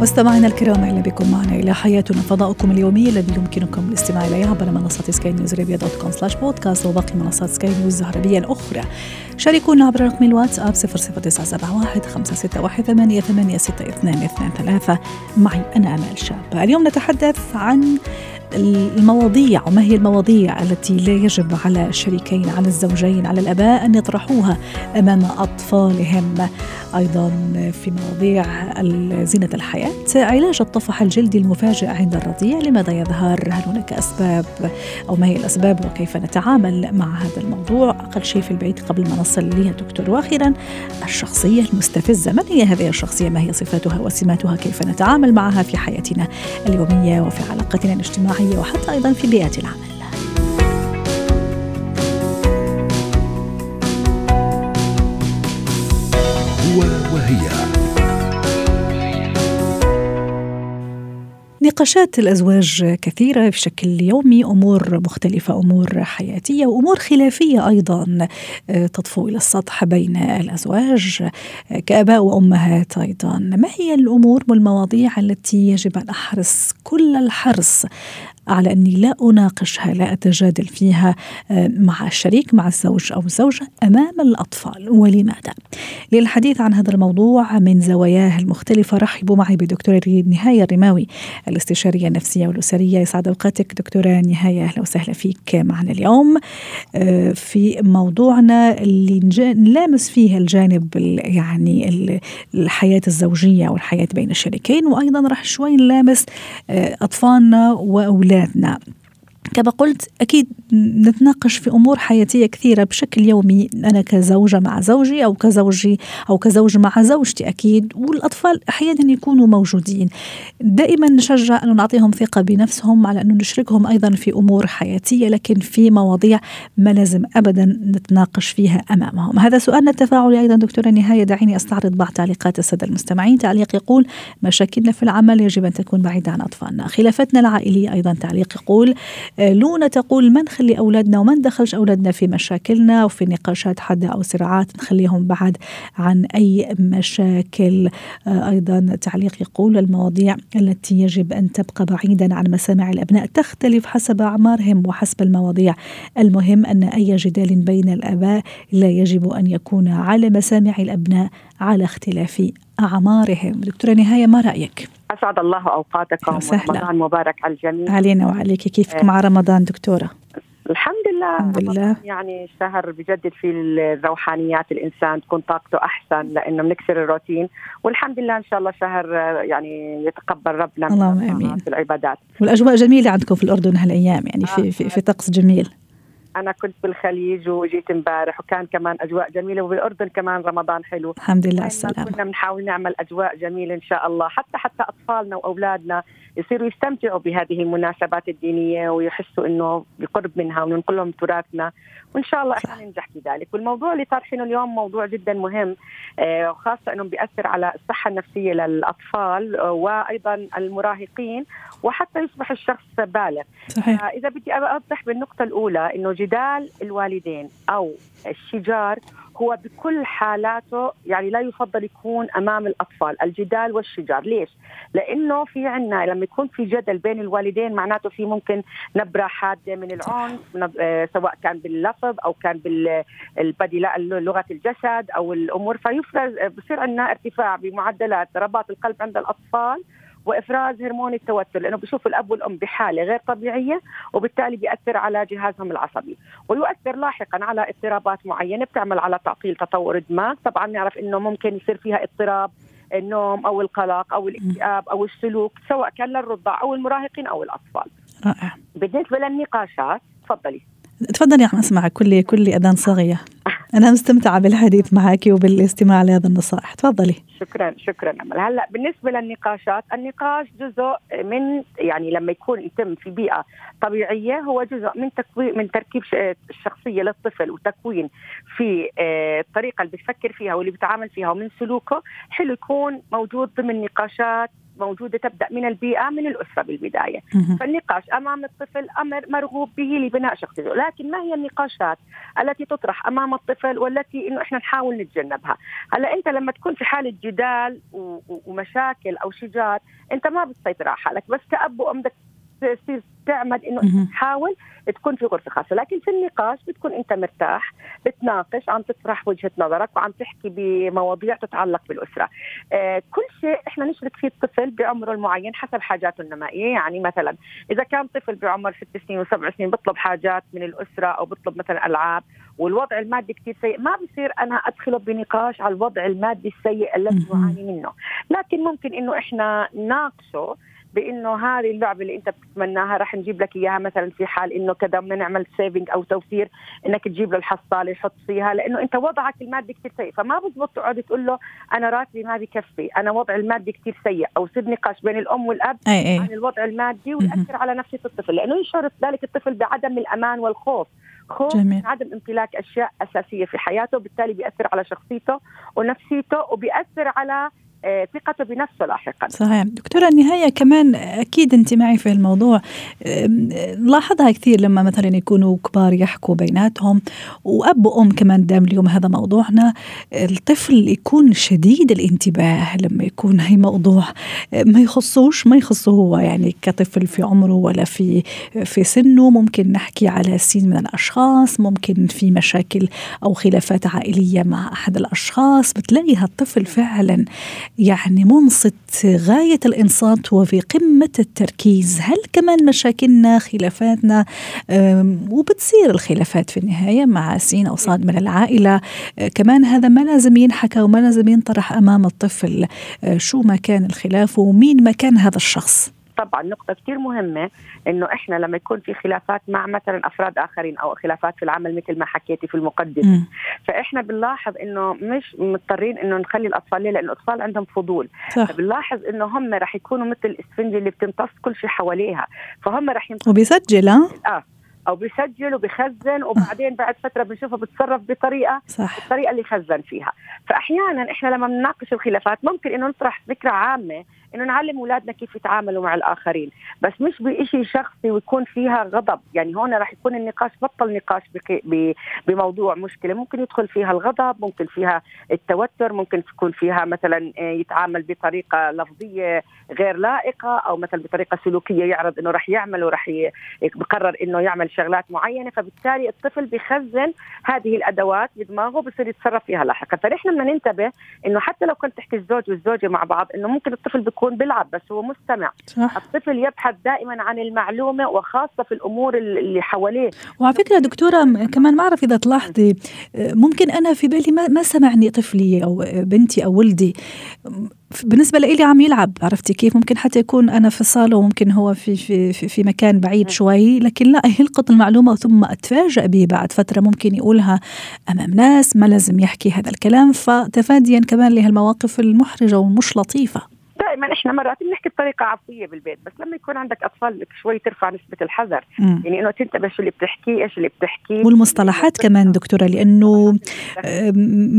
مستمعينا الكرام أهلا بكم معنا إلى حياتنا فضاؤكم اليومي الذي يمكنكم الاستماع إليه عبر منصة Sky News Arabia dot com slash podcast وباقي منصات سكاي نيوز العربية الأخرى. شاركونا عبر رقم الواتساب 00971 561 886223 معي أنا آمال شاب. اليوم نتحدث عن المواضيع وما هي المواضيع التي لا يجب على الشريكين على الزوجين على الآباء أن يطرحوها أمام أطفالهم؟ أيضا في مواضيع زينة الحياة علاج الطفح الجلدي المفاجئ عند الرضيع لماذا يظهر؟ هل هناك أسباب؟ أو ما هي الأسباب؟ وكيف نتعامل مع هذا الموضوع؟ أقل شيء في البيت قبل ما نصل لي دكتور. وأخيرا الشخصية المستفزة من هي هذه الشخصية؟ ما هي صفاتها وسماتها؟ كيف نتعامل معها في حياتنا اليومية وفي علاقتنا الاجتماعية؟ الصحية وحتى أيضا في بيئة العمل. هو وهي. نقاشات الأزواج كثيرة بشكل يومي أمور مختلفة أمور حياتية وأمور خلافية أيضا آه، تطفو إلى السطح بين الأزواج آه، كآباء وأمهات أيضا. ما هي الأمور والمواضيع التي يجب أن أحرص كل الحرص على أني لا أناقشها لا أتجادل فيها آه، مع الشريك مع الزوج أو الزوجة أمام الأطفال. ولماذا؟ للحديث عن هذا الموضوع من زواياه المختلفة. رحبوا معي بدكتورة نهاية الرماوي. الاستشارية النفسية والأسرية يسعد أوقاتك. دكتورة نهاية أهلا وسهلا فيك معنا اليوم. آه، في موضوعنا اللي نلامس فيه الجانب يعني الحياة الزوجية والحياة بين الشريكين. وأيضا راح شوي نلامس آه، أطفالنا وأولادنا. حياتنا كما قلت أكيد نتناقش في أمور حياتية كثيرة بشكل يومي. أنا كزوجة مع زوجي أو كزوجي أو كزوج مع زوجتي أكيد. والأطفال أحيانا يكونوا موجودين. دائما نشجع أن نعطيهم ثقة بنفسهم على أنه نشركهم أيضا في أمور حياتية لكن في مواضيع ما لازم أبدا نتناقش فيها أمامهم. هذا سؤالنا التفاعلي أيضا دكتورة نهاية. دعيني أستعرض بعض تعليقات السادة المستمعين. تعليق يقول مشاكلنا في العمل يجب أن تكون بعيدة عن أطفالنا. خلافاتنا العائلية أيضا. تعليق يقول لونا تقول ما نخلي أولادنا وما ندخلش أولادنا في مشاكلنا وفي نقاشات حادة أو صراعات؟ نخليهم بعد عن أي مشاكل. آه، أيضا تعليق يقول المواضيع التي يجب أن تبقى بعيدا عن مسامع الأبناء تختلف حسب أعمارهم وحسب المواضيع. المهم أن أي جدال بين الآباء لا يجب أن يكون على مسامع الأبناء على اختلاف أعمارهم. دكتورة نهاية ما رأيك؟ أسعد الله أوقاتكم ورمضان مبارك على الجميع علينا وعليك. كيفك آه. مع رمضان دكتورة؟ الحمد لله. الحمد لله. يعني شهر بجدد في الروحانيات الإنسان تكون طاقته أحسن لأنه بنكسر الروتين. والحمد لله إن شاء الله شهر يعني يتقبل ربنا اللهم آمين. في العبادات. والأجواء جميلة عندكم في الأردن هالايام يعني في في, في طقس جميل. أنا كنت بالخليج وجيت امبارح وكان كمان أجواء جميلة وبالأردن كمان رمضان حلو. الحمد لله السلام. كنا بنحاول نعمل أجواء جميلة إن شاء الله. حتى حتى أطفالنا وأولادنا يصيروا يستمتعوا بهذه المناسبات الدينية ويحسوا إنه بقرب منها وننقل لهم تراثنا. وإن شاء الله إحنا ننجح في ذلك. والموضوع اللي طرحينه اليوم موضوع جدا مهم آه، وخاصة إنه بيأثر على الصحة النفسية للأطفال آه، وأيضا المراهقين وحتى يصبح الشخص بالغ. صحيح. آه، إذا بدي أوضح بالنقطة الأولى إنه جدال الوالدين أو الشجار هو بكل حالاته يعني لا يفضل يكون أمام الأطفال الجدال والشجار. ليش؟ لأنه في عنا لما يكون في جدل بين الوالدين معناته في ممكن نبرة حادة من العنف آه، سواء كان باللفظ أو كان بالبدي لغة الجسد أو الأمور. فيفرز بصير عندنا ارتفاع بمعدلات ضربات القلب عند الأطفال وإفراز هرمون التوتر لأنه بشوف الأب والأم بحالة غير طبيعية وبالتالي بيأثر على جهازهم العصبي. ويؤثر لاحقا على اضطرابات معينة بتعمل على تعطيل تطور الدماغ طبعا نعرف إنه ممكن يصير فيها اضطراب النوم أو القلق أو الاكتئاب أو السلوك سواء كان للرضع أو المراهقين أو الأطفال. رائع. بالنسبة للنقاشات تفضلي. تفضلي عم اسمعك كل كل أذان صاغية. أنا مستمتعة بالحديث معك وبالاستماع لهذا النصائح. تفضلي. شكرا شكرا. امل هلأ بالنسبة للنقاشات النقاش جزء من يعني لما يكون يتم في بيئة طبيعية هو جزء من تكوين من تركيب الشخصية للطفل وتكوين في آه، الطريقة اللي بيفكر فيها واللي بيتعامل فيها ومن سلوكه حلو يكون موجود ضمن نقاشات موجودة تبدأ من البيئة من الأسرة بالبداية. فالنقاش أمام الطفل أمر مرغوب به لبناء شخصيته. لكن ما هي النقاشات التي تطرح أمام الطفل والتي إنه إحنا نحاول نتجنبها؟ هلأ أنت لما تكون في حالة جدال ومشاكل أو شجار أنت ما بتسيطر على حالك. بس كأب وأم بدك تصير تعمد إنه تحاول تكون في غرفة خاصة. لكن في النقاش بتكون أنت مرتاح بتناقش عم تطرح وجهة نظرك وعم تحكي بمواضيع تتعلق بالأسرة. آه كل شيء إحنا نشرك فيه الطفل بعمره المعين حسب حاجاته النمائية. يعني مثلا إذا كان طفل بعمر ست سنين وسبع سنين بيطلب حاجات من الأسرة أو بيطلب مثلا ألعاب والوضع المادي كثير سيء ما بصير أنا أدخله بنقاش على الوضع المادي السيء الذي نعاني منه. لكن ممكن إنه إحنا نناقشه بإنه هذه اللعبة اللي أنت بتتمناها راح نجيب لك إياها مثلا في حال إنه كذا بدنا نعمل سيفنج أو توفير إنك تجيب له الحصاله يحط فيها لأنه أنت وضعك المادي كثير سيء فما بزبط تقعد تقول له أنا راتبي ما بكفي أنا وضع المادي كثير سيء أو يصير نقاش بين الأم والأب أي أي. عن الوضع المادي ويأثر على نفسية الطفل لأنه يشعر ذلك الطفل بعدم الأمان والخوف خوف جميل. من عدم امتلاك أشياء أساسية في حياته بالتالي بيأثر على شخصيته ونفسيته وبيأثر على ثقته بنفسه لاحقا. صحيح. دكتورة النهاية كمان أكيد أنت معي في الموضوع. نلاحظها كثير لما مثلا يكونوا كبار يحكوا بيناتهم وأب وأم كمان دام اليوم هذا موضوعنا. الطفل يكون شديد الانتباه لما يكون هي موضوع. ما يخصوش ما يخصه هو يعني كطفل في عمره ولا في في سنه. ممكن نحكي على سين من الأشخاص ممكن في مشاكل أو خلافات عائلية مع أحد الأشخاص. بتلاقي هالطفل فعلا يعني منصت غاية الإنصات وفي قمة التركيز. هل كمان مشاكلنا خلافاتنا وبتصير الخلافات في النهاية مع سين أو صاد من العائلة أه، كمان هذا ما لازم ينحكى وما لازم ينطرح أمام الطفل أه، شو ما كان الخلاف ومين ما كان هذا الشخص؟ طبعا نقطة كثير مهمة إنه إحنا لما يكون في خلافات مع مثلا أفراد آخرين أو خلافات في العمل مثل ما حكيتي في المقدمة م. فإحنا بنلاحظ إنه مش مضطرين إنه نخلي الأطفال ليه؟ لأنه الأطفال عندهم فضول صح. فبنلاحظ إنه هم رح يكونوا مثل الاسفنجة اللي بتمتص كل شيء حواليها فهم رح يمتص وبيسجل آه أو بيسجل وبيخزن وبعدين بعد فترة بنشوفه بتصرف بطريقه صح. الطريقة اللي خزن فيها فاحيانا إحنا لما بنناقش الخلافات ممكن إنه نطرح فكرة عامة إنه نعلم أولادنا كيف يتعاملوا مع الآخرين. بس مش بشيء شخصي ويكون فيها غضب. يعني هون راح يكون النقاش بطل نقاش بموضوع مشكلة. ممكن يدخل فيها الغضب ممكن فيها التوتر ممكن تكون فيها مثلا آه، يتعامل بطريقة لفظية غير لائقة أو مثلا بطريقة سلوكية يعرض إنه راح يعمل وراح يقرر إنه يعمل شغلات معينة. فبالتالي الطفل بيخزن هذه الأدوات بدماغه بصير يتصرف فيها لاحقا. فنحن بدنا ننتبه إنه حتى لو كنت تحكي الزوج والزوجة مع بعض إنه ممكن الطفل بيكون بيلعب بس هو مستمع. صح. الطفل يبحث دائما عن المعلومة وخاصة في الأمور اللي حواليه. وعلى فكرة دكتورة كمان ما أعرف إذا تلاحظي ممكن أنا في بالي ما, ما سمعني طفلي أو بنتي أو ولدي. بالنسبة لي عم يلعب عرفتي كيف؟ ممكن حتى يكون أنا في الصالة وممكن هو في, في, في, في مكان بعيد شوي لكن لا يلقط المعلومة ثم أتفاجأ به بعد فترة ممكن يقولها أمام ناس ما لازم يحكي هذا الكلام. فتفاديا كمان لهالمواقف المحرجة والمش لطيفة. دائما إحنا مرات بنحكي بطريقة عفويه بالبيت بس لما يكون عندك أطفال شوي ترفع نسبة الحذر. مم. يعني إنه تنتبه شو اللي بتحكيه إيش اللي بتحكيه والمصطلحات كمان دكتورة لأنه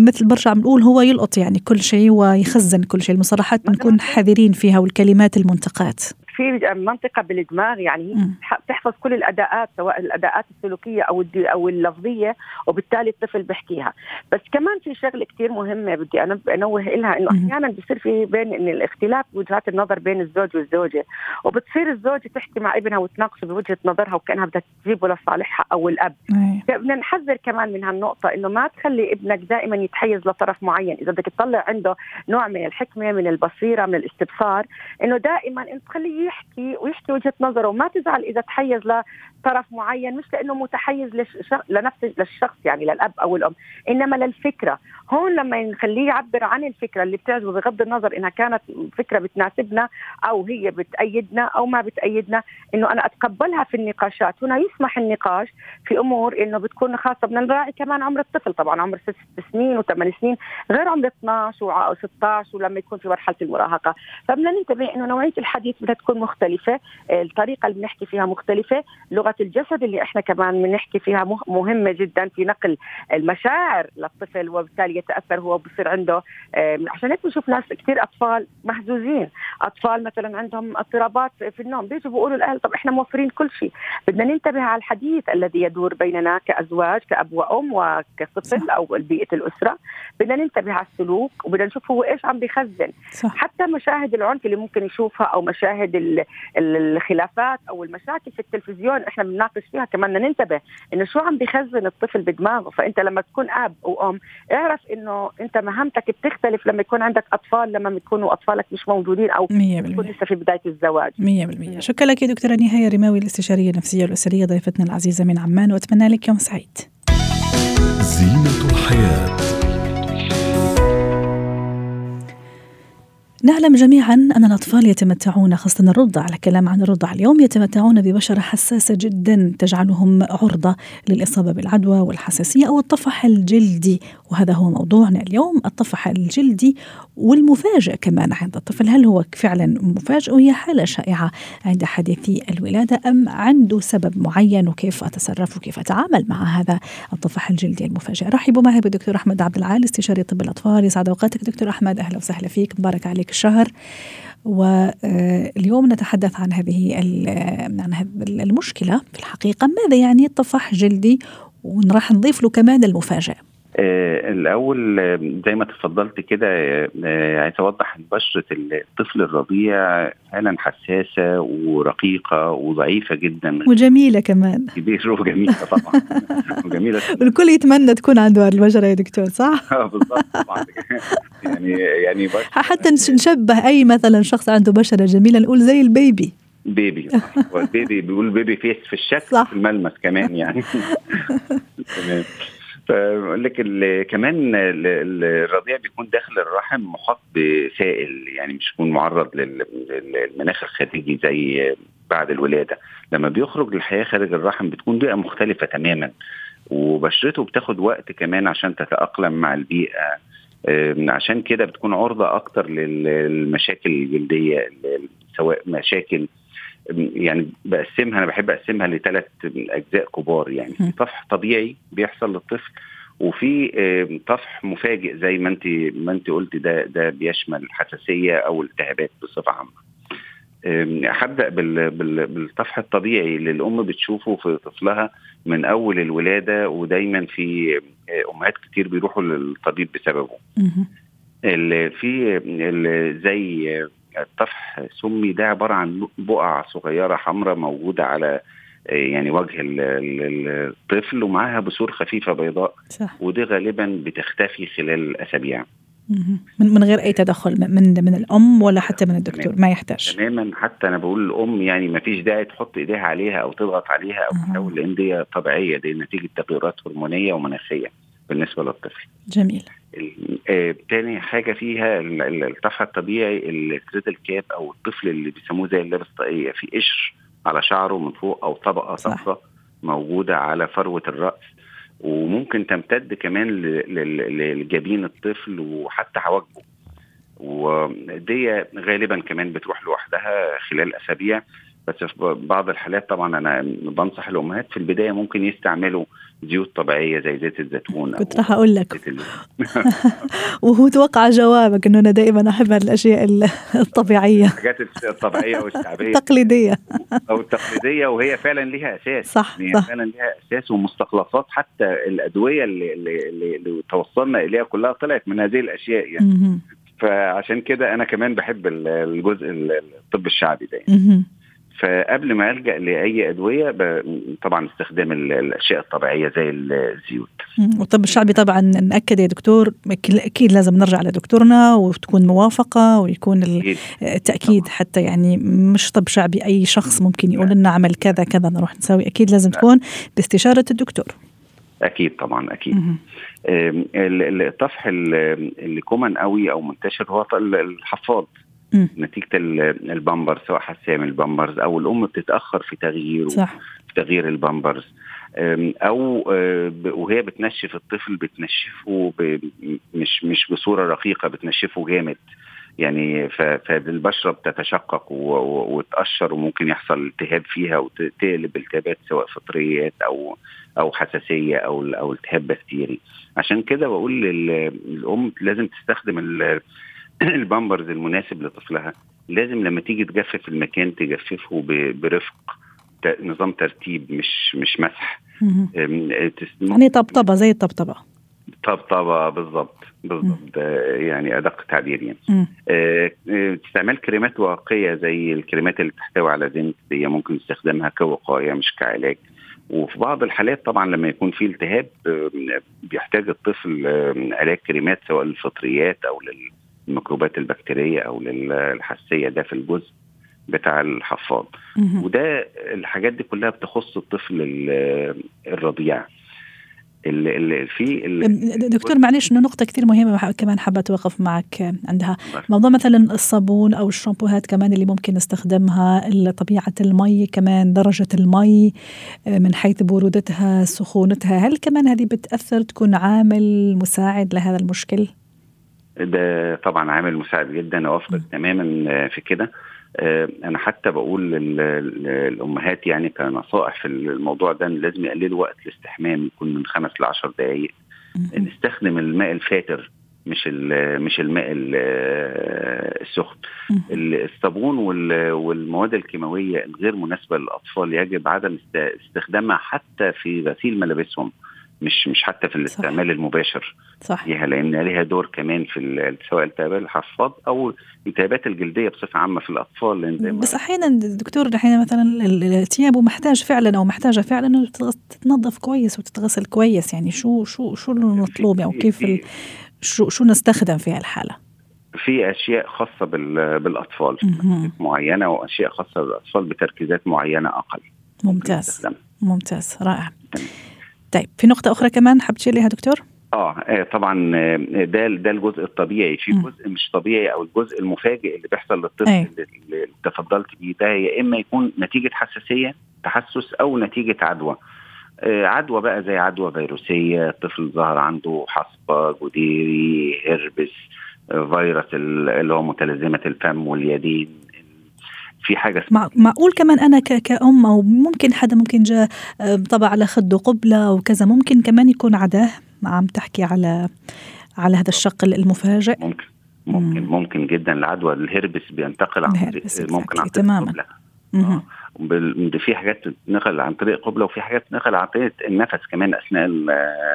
مثل برجع بنقول هو يلقط يعني كل شيء ويخزن كل شيء. المصطلحات بنكون حذرين فيها والكلمات المنتقات. في منطقة بالدماغ يعني هي بتحفظ كل الأداءات سواء الأداءات السلوكية أو أو اللفظية وبالتالي الطفل بيحكيها. بس كمان في شغلة كثير مهمة بدي أنوه لها إنه أحيانا بصير في بين إن الاختلاف وجهات النظر بين الزوج والزوجة وبتصير الزوجة تحكي مع ابنها وتناقشه بوجهة نظرها وكأنها بدها تجيبه لصالحها أو الأب. بدنا نحذر كمان من هالنقطة إنه ما تخلي ابنك دائما يتحيز لطرف معين. إذا بدك تطلع عنده نوع من الحكمة من البصيرة من الاستبصار إنه دائما إنت تخليه يحكي ويحكي وجهة نظره. وما تزعل إذا تحيز لطرف معين مش لأنه متحيز لنفس للشخص يعني للأب أو الأم إنما للفكرة. هون لما نخليه يعبر عن الفكرة اللي بتعجبه بغض النظر انها كانت فكرة بتناسبنا أو هي بتأيدنا أو ما بتأيدنا إنه أنا أتقبلها في النقاشات. هنا يسمح النقاش في أمور إنه بتكون خاصة بدنا نراعي كمان عمر الطفل. طبعا عمر ست سنين وثمان سنين غير عمر 12 و16 ولما يكون في مرحلة المراهقة. فبدنا ننتبه إنه نوعية الحديث بدها تكون مختلفة الطريقة اللي بنحكي فيها مختلفة لغة الجسد اللي إحنا كمان بنحكي فيها مهمة جدا في نقل المشاعر للطفل وبالتالي يتأثر هو بصير عنده عشان هيك بنشوف ناس كثير أطفال مهزوزين أطفال مثلا عندهم اضطرابات في النوم بيجوا بيقولوا الاهل طب إحنا موفرين كل شيء بدنا ننتبه على الحديث الذي يدور بيننا كأزواج كاب وام وكطفل أو بيئة الأسرة بدنا ننتبه على السلوك وبدنا نشوف هو إيش عم بيخزن صح. حتى مشاهد العنف اللي ممكن يشوفها أو مشاهد الخلافات أو المشاكل في التلفزيون إحنا بنناقش فيها كمان ننتبه إنه شو عم بيخزن الطفل بدماغه. فأنت لما تكون آب أو أم اعرف إنه أنت مهمتك بتختلف لما يكون عندك أطفال لما يكونوا أطفالك مش موجودين أو تكون لسه في بداية الزواج. 100% شكرا لك يا دكتورة نهاية رماوي الاستشارية النفسية الاسريه ضيفتنا العزيزة من عمان وأتمنى لك يوم سعيد. زينة الحياة. نعلم جميعا أن الأطفال يتمتعون خاصة الرضع على كلام عن الرضع اليوم يتمتعون ببشرة حساسة جدا تجعلهم عرضة للإصابة بالعدوى والحساسية أو الطفح الجلدي. وهذا هو موضوعنا اليوم الطفح الجلدي والمفاجئ كمان عند الطفل. هل هو فعلا مفاجئ وهي حالة شائعة عند حديثي الولادة أم عنده سبب معين؟ وكيف أتصرف؟ وكيف أتعامل مع هذا الطفح الجلدي المفاجئ؟ رحبوا معي بالدكتور أحمد عبد العال استشاري طب الأطفال. يسعد أوقاتك دكتور أحمد. أهلا وسهلا فيك. مبارك عليك. الشهر واليوم نتحدث عن هذه عن المشكلة في الحقيقة. ماذا يعني طفح جلدي؟ وراح نضيف له كمان المفاجأة. آه الأول زي ما تفضلت كده آه عايز اوضح إن بشرة الطفل الرضيع فعلا حساسة ورقيقة وضعيفة جدا. وجميلة كمان. كبير وجميلة طبعا. وجميلة الكل يتمنى تكون عنده البشرة يا دكتور صح؟ آه بالظبط طبعا. يعني يعني حتى نشبه أي مثلا شخص عنده بشرة جميلة نقول زي ال baby. baby وال baby بيقول baby face في الشكل صح. في الملمس كمان يعني. تمام. فاقول لك كمان الرضيع بيكون داخل الرحم محاط بسائل يعني مش يكون معرض للمناخ الخارجي زي بعد الولادة. لما بيخرج للحياة خارج الرحم بتكون بيئة مختلفة تماما وبشرته بتاخد وقت كمان عشان تتأقلم مع البيئة. عشان كده بتكون عرضة أكتر للمشاكل الجلدية سواء مشاكل يعني بقسمها أنا بحب أقسمها لثلاث أجزاء كبار يعني في طفح طبيعي بيحصل للطفل وفي طفح مفاجئ زي ما انت ما انت قلت ده ده بيشمل الحساسيه أو الالتهابات بصفة عامة. هبدأ بالطفح الطبيعي اللي الأم بتشوفه في طفلها من أول الولادة ودايما في أمهات كتير بيروحوا للطبيب بسببه. اللي في اللي زي الطفح سمي ده عبارة عن بقع صغيرة حمراء موجودة على يعني وجه الطفل ومعاها بثور خفيفة بيضاء صح. ودي غالبا بتختفي خلال أسابيع. من من غير أي تدخل من من الأم ولا حتى من الدكتور؟ ما يحتاج. تماما. حتى أنا بقول للام يعني ما فيش داعي تحط إيديها عليها أو تضغط عليها أو تحاول لأن دي طبيعية دي نتيجة تغيرات هرمونية ومناخية. بالنسبة للطفل. جميل. تاني حاجة فيها الطفح الطبيعي الكريتل كاب أو الطفل اللي بيسموه زي اللبس طاقية في قشر على شعره من فوق أو طبقة صفراء موجودة على فروة الرأس. وممكن تمتد كمان لجبين الطفل وحتى حواجبه ودي غالبا كمان بتروح لوحدها خلال أسابيع. بس في بعض الحالات طبعا أنا بنصح الأمهات في البداية ممكن يستعملوا زيوت طبيعية زي زيت الزيتون كنت راح أقول لك. وهو توقع جوابك إنه أنا دائما أحب الأشياء الطبيعية. الحاجات الطبيعية والشعبيه التقليدية. أو التقليدية وهي فعلا ليها أساس. صح هي صح. فعلا ليها أساس ومستخلصات حتى الأدوية اللي, اللي, اللي توصلنا إليها كلها طلعت من هذه الأشياء يعني. فعشان كده أنا كمان بحب الجزء الطب الشعبي ده يعني. فقبل ما ألجأ لأي أدوية طبعا استخدام الأشياء الطبيعية زي الزيوت. والطب الشعبي طبعا نأكد يا دكتور أكيد لازم نرجع لدكتورنا وتكون موافقة ويكون التأكيد طبعا. حتى يعني مش طب شعبي أي شخص ممكن يقول لنا عمل كذا كذا نروح نسوي. أكيد لازم لا. تكون باستشارة الدكتور. أكيد طبعا أكيد. الطفح اللي common قوي أو منتشر هو الحفاض. م. نتيجة البامبرز سواء حسام البامبرز أو الأم بتتأخر في تغييره صح. في تغيير البامبرز أو آه، وهي بتنشف الطفل بتنشفه مش مش بصورة رقيقة بتنشفه جامد يعني فالبشرة بتتشقق وتقشر وممكن يحصل التهاب فيها وتقلب التهابات سواء فطريات أو أو حساسية أو أو التهاب بكتيري عشان كده بقول للام لازم تستخدم البامبرز المناسب لطفلها لازم لما تيجي تجفف المكان تجففه برفق نظام ترتيب مش مش مسح. يعني طبطبة زي الطبطبة. طبطبة بالظبط بالظبط يعني أدق تعبير يعني. آه استعمال كريمات واقية زي الكريمات اللي تحتوي على زنك هي ممكن استخدامها كوقاية مش كعلاج. وفي بعض الحالات طبعا لما يكون في التهاب بيحتاج الطفل علاج كريمات سواء للفطريات أو للميكروبات البكتيرية أو للحساسية ده في الجزء بتاع الحفاض. وده الحاجات دي كلها بتخص الطفل الرضيع. اللي في دكتور معلش إنه نقطة كثير مهمة كمان حابة أتوقف معك عندها. موضوع مثلا الصابون أو الشامبوهات كمان اللي ممكن نستخدمها طبيعة المي كمان درجة المي آه، من حيث برودتها سخونتها هل كمان هذه بتأثر تكون عامل مساعد لهذا المشكل؟ ده طبعا عامل مساعد جدا اوافقك تماما في كده. آه، أنا حتى بقول للأمهات يعني كنصائح في الموضوع ده لازم يقللوا وقت الاستحمام يكون من خمس ل 10 دقائق نستخدم الماء الفاتر مش مش الماء السخن. الصابون والمواد الكيماوية الغير مناسبة للأطفال يجب عدم استخدامها حتى في غسيل ملابسهم. مش مش حتى في الاستعمال صح. المباشر صح. ليها لأن ليها دور كمان في سواء التهابات الحفاض أو الالتهابات الجلدية بصفة عامة في الأطفال لأن بس أحيانا دكتور أحيانا مثلا الثياب محتاج فعلا أو محتاجة فعلا إنه تتنظف كويس وتتغسل كويس يعني شو شو شو المطلوب أو كيف شو شو نستخدم في هالحالة؟ في أشياء خاصة بالأطفال معينة وأشياء خاصة بالأطفال بتركيزات معينة أقل. ممتاز. ممتاز. رائع. طيب في نقطة أخرى كمان حاب تشير لها دكتور؟ آه, آه، طبعا آه، ده ده الجزء الطبيعي. في جزء مش طبيعي أو الجزء المفاجئ اللي بيحصل للطفل اللي تفضلت بيه ده يا إما يكون نتيجة حساسية تحسس أو نتيجة عدوى. آه، عدوى بقى زي عدوى فيروسية الطفل ظهر عنده حصبة جديري هربس فيروس اللي هو متلازمة الفم واليدين. في حاجة مع معقول كمان أنا كأم أو ممكن حدا ممكن جاء آه، طبع على خده قبلة أو كذا ممكن كمان يكون عداه؟ عم تحكي على على هذا الشق المفاجئ؟ ممكن ممكن مم. ممكن جدا العدوى الهربس بينتقل عن طريق ممكن عن طريق تماما. آه. في حاجات تتنقل عن طريق قبلة وفي حاجات تتنقل عن طريق النفس كمان أثناء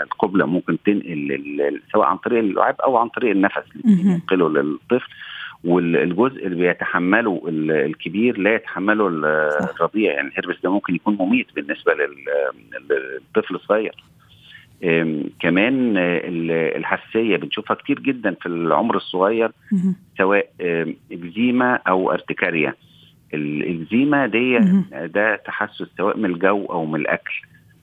القبلة ممكن تنقل سواء عن طريق اللعاب أو عن طريق النفس ينقله للطفل. والجزء اللي بيتحمله الكبير لا يتحمله الرضيع. يعني الهربس ده ممكن يكون مميت بالنسبة للطفل الصغير. كمان الحساسية بنشوفها كتير جدا في العمر الصغير سواء إكزيما أو ارتكاريا الاكزيما دي ده تحسس سواء من الجو أو من الأكل.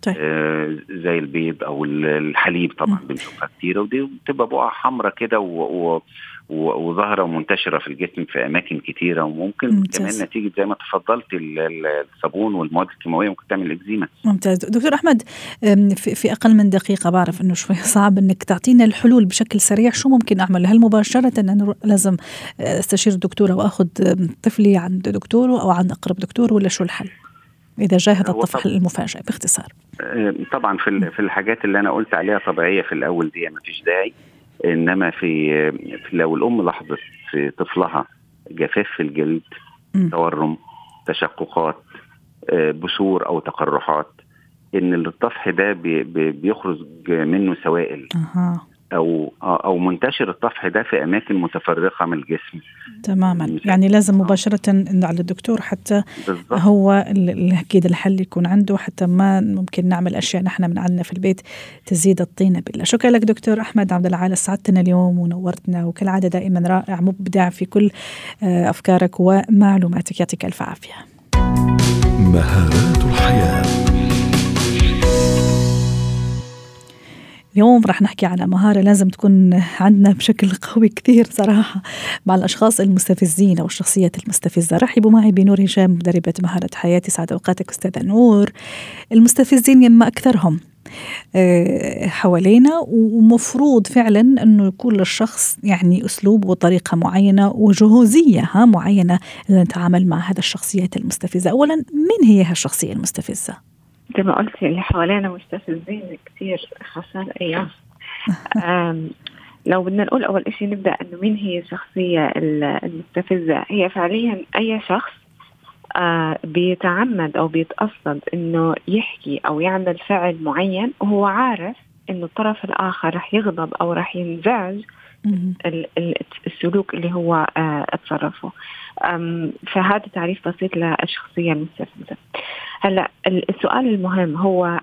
طيب. آه زي البيض أو الحليب طبعا بنشوفها كتير ودي بتبقى بقع حمراء كده وظاهرة ومنتشرة في الجسم في أماكن كثيره وممكن ممتاز. كمان نتيجة زي ما تفضلت الصابون والمواد الكيماوية ممكن تعمل إكزيما ممتاز دكتور أحمد في أقل من دقيقة بعرف إنه شوي صعب إنك تعطينا الحلول بشكل سريع شو ممكن أعمل هل مباشرة أنا لازم أستشير الدكتور أو اخذ طفلي عند دكتور أو عند أقرب دكتور ولا شو الحل؟ إذا جاء هذا الطفح المفاجئ باختصار. طبعا في في الحاجات اللي أنا قلت عليها طبيعية في الأول دي ما فيش داعي إنما في, في لو الأم لاحظت في طفلها جفاف في الجلد تورم تشققات آه، بثور أو تقرحات إن الطفح ده بي بيخرج منه سوائل. أو أو منتشر الطفح ده في أماكن متفرقة من الجسم. تماما. يعني لازم مباشرة على الدكتور حتى بالضبط. هو أكيد الحل يكون عنده حتى ما ممكن نعمل أشياء نحن من عندنا في البيت تزيد الطينه بالله. شكرا لك دكتور أحمد عبد العال سعدتنا اليوم ونورتنا وكالعادة دائما رائع مبدع في كل آه، أفكارك ومعلوماتك. يعطيك ألف عافية. مهارات الحياة. اليوم رح نحكي على مهارة لازم تكون عندنا بشكل قوي كثير صراحة مع الأشخاص المستفزين أو الشخصيات المستفزة. رحبوا معي بنور هشام مدربة مهارة حياتي. سعد أوقاتك أستاذة نور. المستفزين يما أكثرهم آه، حوالينا. ومفروض فعلا إنه يكون للشخص يعني أسلوب وطريقة معينة وجهوزية ها معينة لنتعامل مع هذا الشخصيات المستفزة، اولا من هي هالشخصية المستفزة؟ زي ما قلتي اللي حوالينا مستفزين كثير خاصة الأيام. لو بدنا نقول أول إشي نبدأ إنه مين هي الشخصية المستفزة؟ هي فعليا أي شخص آه بيتعمد أو بيتقصد إنه يحكي أو يعمل فعل معين وهو عارف إنه الطرف الآخر رح يغضب أو رح ينزعج السلوك اللي هو آه تصرفه فهذا تعريف بسيط للشخصية المستفزة هلأ السؤال المهم هو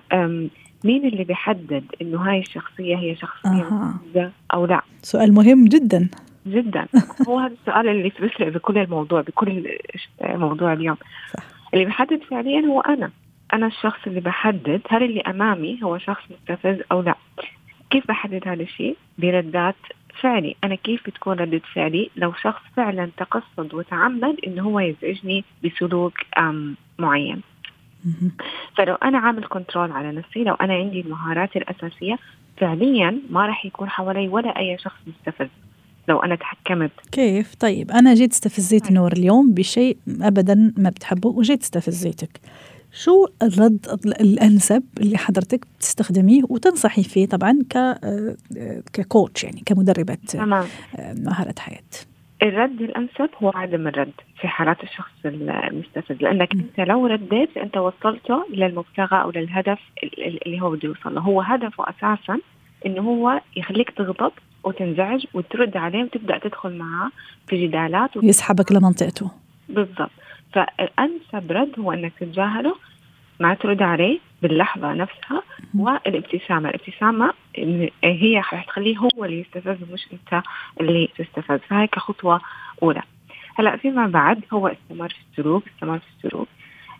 مين اللي بيحدد إنه هاي الشخصية هي شخصية مستفزه أو لأ؟ سؤال مهم جدا. جدا. هو هذا السؤال اللي بيفرق بكل الموضوع بكل موضوع اليوم. صح. اللي بيحدد فعليا هو أنا. أنا الشخص اللي بحدد هل اللي أمامي هو شخص مستفز أو لأ. كيف بحدد هذا الشيء؟ بردات فعلي أنا كيف بتكون ردة فعلي لو شخص فعلا تقصد وتعمد إنه هو يزعجني بسلوك معين. فلو أنا عامل كنترول على نفسي لو أنا عندي المهارات الأساسية فعليا ما راح يكون حوالي ولا أي شخص مستفز لو أنا تحكمت. كيف؟ طيب أنا جيت استفزيت طيب. نور اليوم بشيء ابدا ما بتحبه وجيت استفزيتك. شو الرد الأنسب اللي حضرتك بتستخدميه وتنصحي فيه طبعا ك آه، ككوتش يعني كمدربة تمام. آه، مهارة حياة الرد الأنسب هو عدم الرد في حالات الشخص المستفز لأنك م. أنت لو رديت أنت وصلته للمبتغى أو للهدف اللي هو بده يوصل له هو هدفه أساسا إنه هو يخليك تغضب وتنزعج وترد عليه وتبدأ تدخل معاه في جدالات يسحبك لمنطقته بالضبط فالأنسب رد هو إنك تتجاهله ما ترد عليه باللحظة نفسها والابتسامة، الابتسامة هي رح تخليه هو اللي يستفز مش أنت اللي تستفز، فهي كخطوة أولى. هلأ فيما بعد هو استمر في السلوك، استمر في السلوك.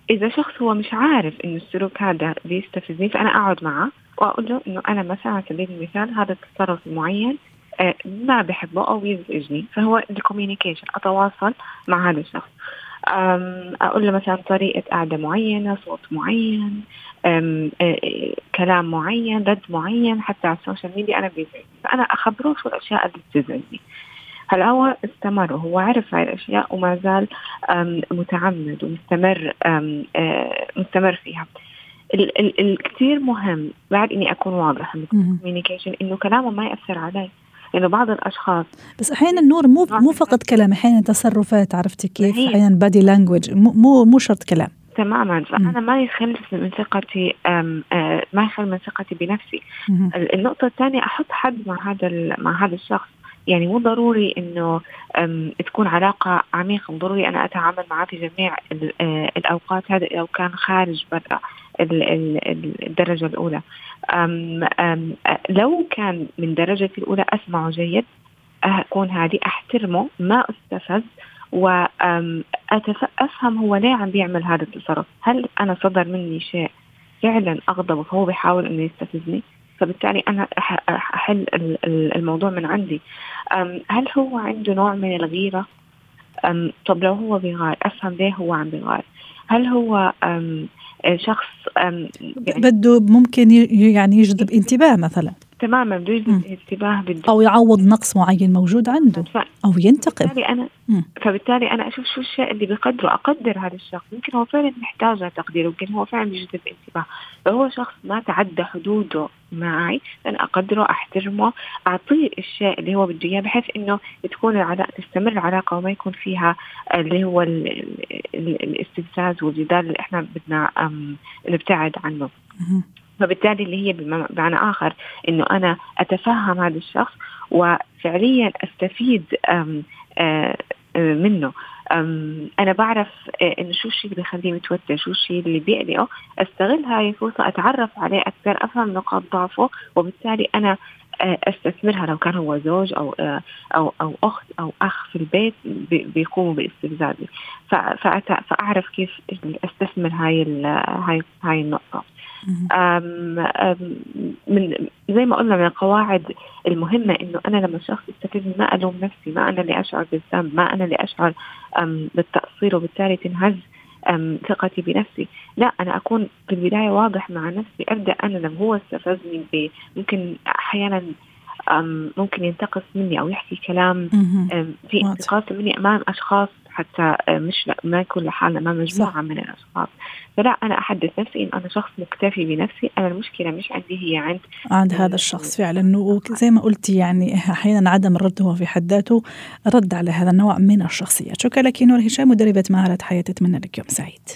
إذا شخص هو مش عارف انه السلوك هذا بيستفزني فأنا أقعد معه وأقول له إنه أنا مثلا على سبيل المثال هذا التصرف المعين آه، ما بحبه أو يزعجني. فهو ال communication أتواصل مع هذا الشخص. أقول له مثلا طريقة قعدة معينة صوت معين كلام معين رد معين حتى على ال social media أنا بيزعجني فأنا اخبره شو الأشياء اللي بتزعجني. هلأ هو استمر وهو عرف هاي الأشياء وما زال متعمد ومستمر مستمر فيها. الكثير مهم بعد إني أكون واضح ال communication إنه كلامه ما يأثر علي. لأنه بعض الأشخاص. بس أحيانا نور مو مو فقط كلام أحيانا تصرفات عرفتي كيف؟ أحيانا body language مو مو شرط كلام. تماما. فأنا ما يخل من ثقتي آه، ما يخل من ثقتي بنفسي. النقطة الثانية أحط حد مع هذا مع هذا الشخص. يعني مو ضروري إنه تكون علاقة عميقة. مو ضروري أنا أتعامل معاه في جميع الأوقات. هذا لو كان خارج برا. الدرجة الأولى. أم أم لو كان من درجتي الأولى اسمعه جيد أكون هادي أحترمه ما أستفز وافهم هو ليه عم بيعمل هذا التصرف. هل أنا صدر مني شيء فعلا اغضبه فهو بيحاول إنه يستفزني؟ فبالتالي أنا أحل الموضوع من عندي. هل هو عنده نوع من الغيرة؟ طب لو هو بيغار أفهم ليه هو عم بيغار. هل هو شخص يعني بده ممكن يعني يجذب انتباه مثلا. تماما بده يجذب انتباه أو يعوض نقص معين موجود عنده ف... أو ينتقم. فبالتالي أنا فبالتالي أنا أشوف شو الشيء اللي بقدره أقدر هذا الشخص. يمكن هو فعلا محتاج تقدير يمكن هو فعلا بيجذب انتباه. لو هو شخص ما تعدى حدوده معي أنا أقدره أحترمه أعطيه الشيء اللي هو بده إياه بحيث إنه تكون العلاقة تستمر العلاقة وما يكون فيها اللي هو الاستفزاز والجدال اللي إحنا بدنا نبتعد عنه. فبالتالي اللي هي بمعنى آخر إنه أنا أتفهم هذا الشخص وفعليا أستفيد منه. أنا بعرف إنه شو الشيء اللي بيخليه متوتر شو الشيء اللي بيقلقه. أستغل هاي الفرصة أتعرف عليه أكثر أفهم نقاط ضعفه وبالتالي أنا أستثمرها. لو كان هو زوج أو أو أو أخت أو أخ في البيت بيقوموا باستفزازي. فأعرف كيف أستثمر هاي هاي هاي النقطة. أم أم من زي ما قلنا من القواعد المهمة إنه أنا لما الشخص يستفز ما ألوم نفسي ما أنا اللي أشعر بالذنب ما أنا اللي أشعر بالتقصير وبالتالي تنهز ثقتي بنفسي. لا أنا أكون في البداية واضح مع نفسي أبدأ أنا لما هو استفزني ممكن أحيانا ممكن ينتقص مني أو يحكي كلام في انتقاص مني أمام أشخاص حتى مش ما يكون لحالنا امام مجموعة صح. من الاشخاص فلا أنا أحدث نفسي إن أنا شخص مكتفي بنفسي. أنا المشكلة مش عندي هي عند عند هذا الشخص فعلا. وزي ما قلتي يعني أحيانا عدم الرد هو في حد ذاته رد على هذا النوع من الشخصيات. شكرا لك نور هشام مدربة مهاره حياه اتمنى لك يوم سعيد.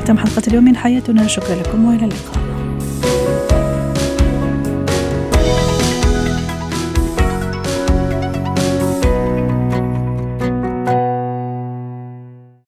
ختم حلقة اليوم من حياتنا. شكرا لكم وإلى اللقاء.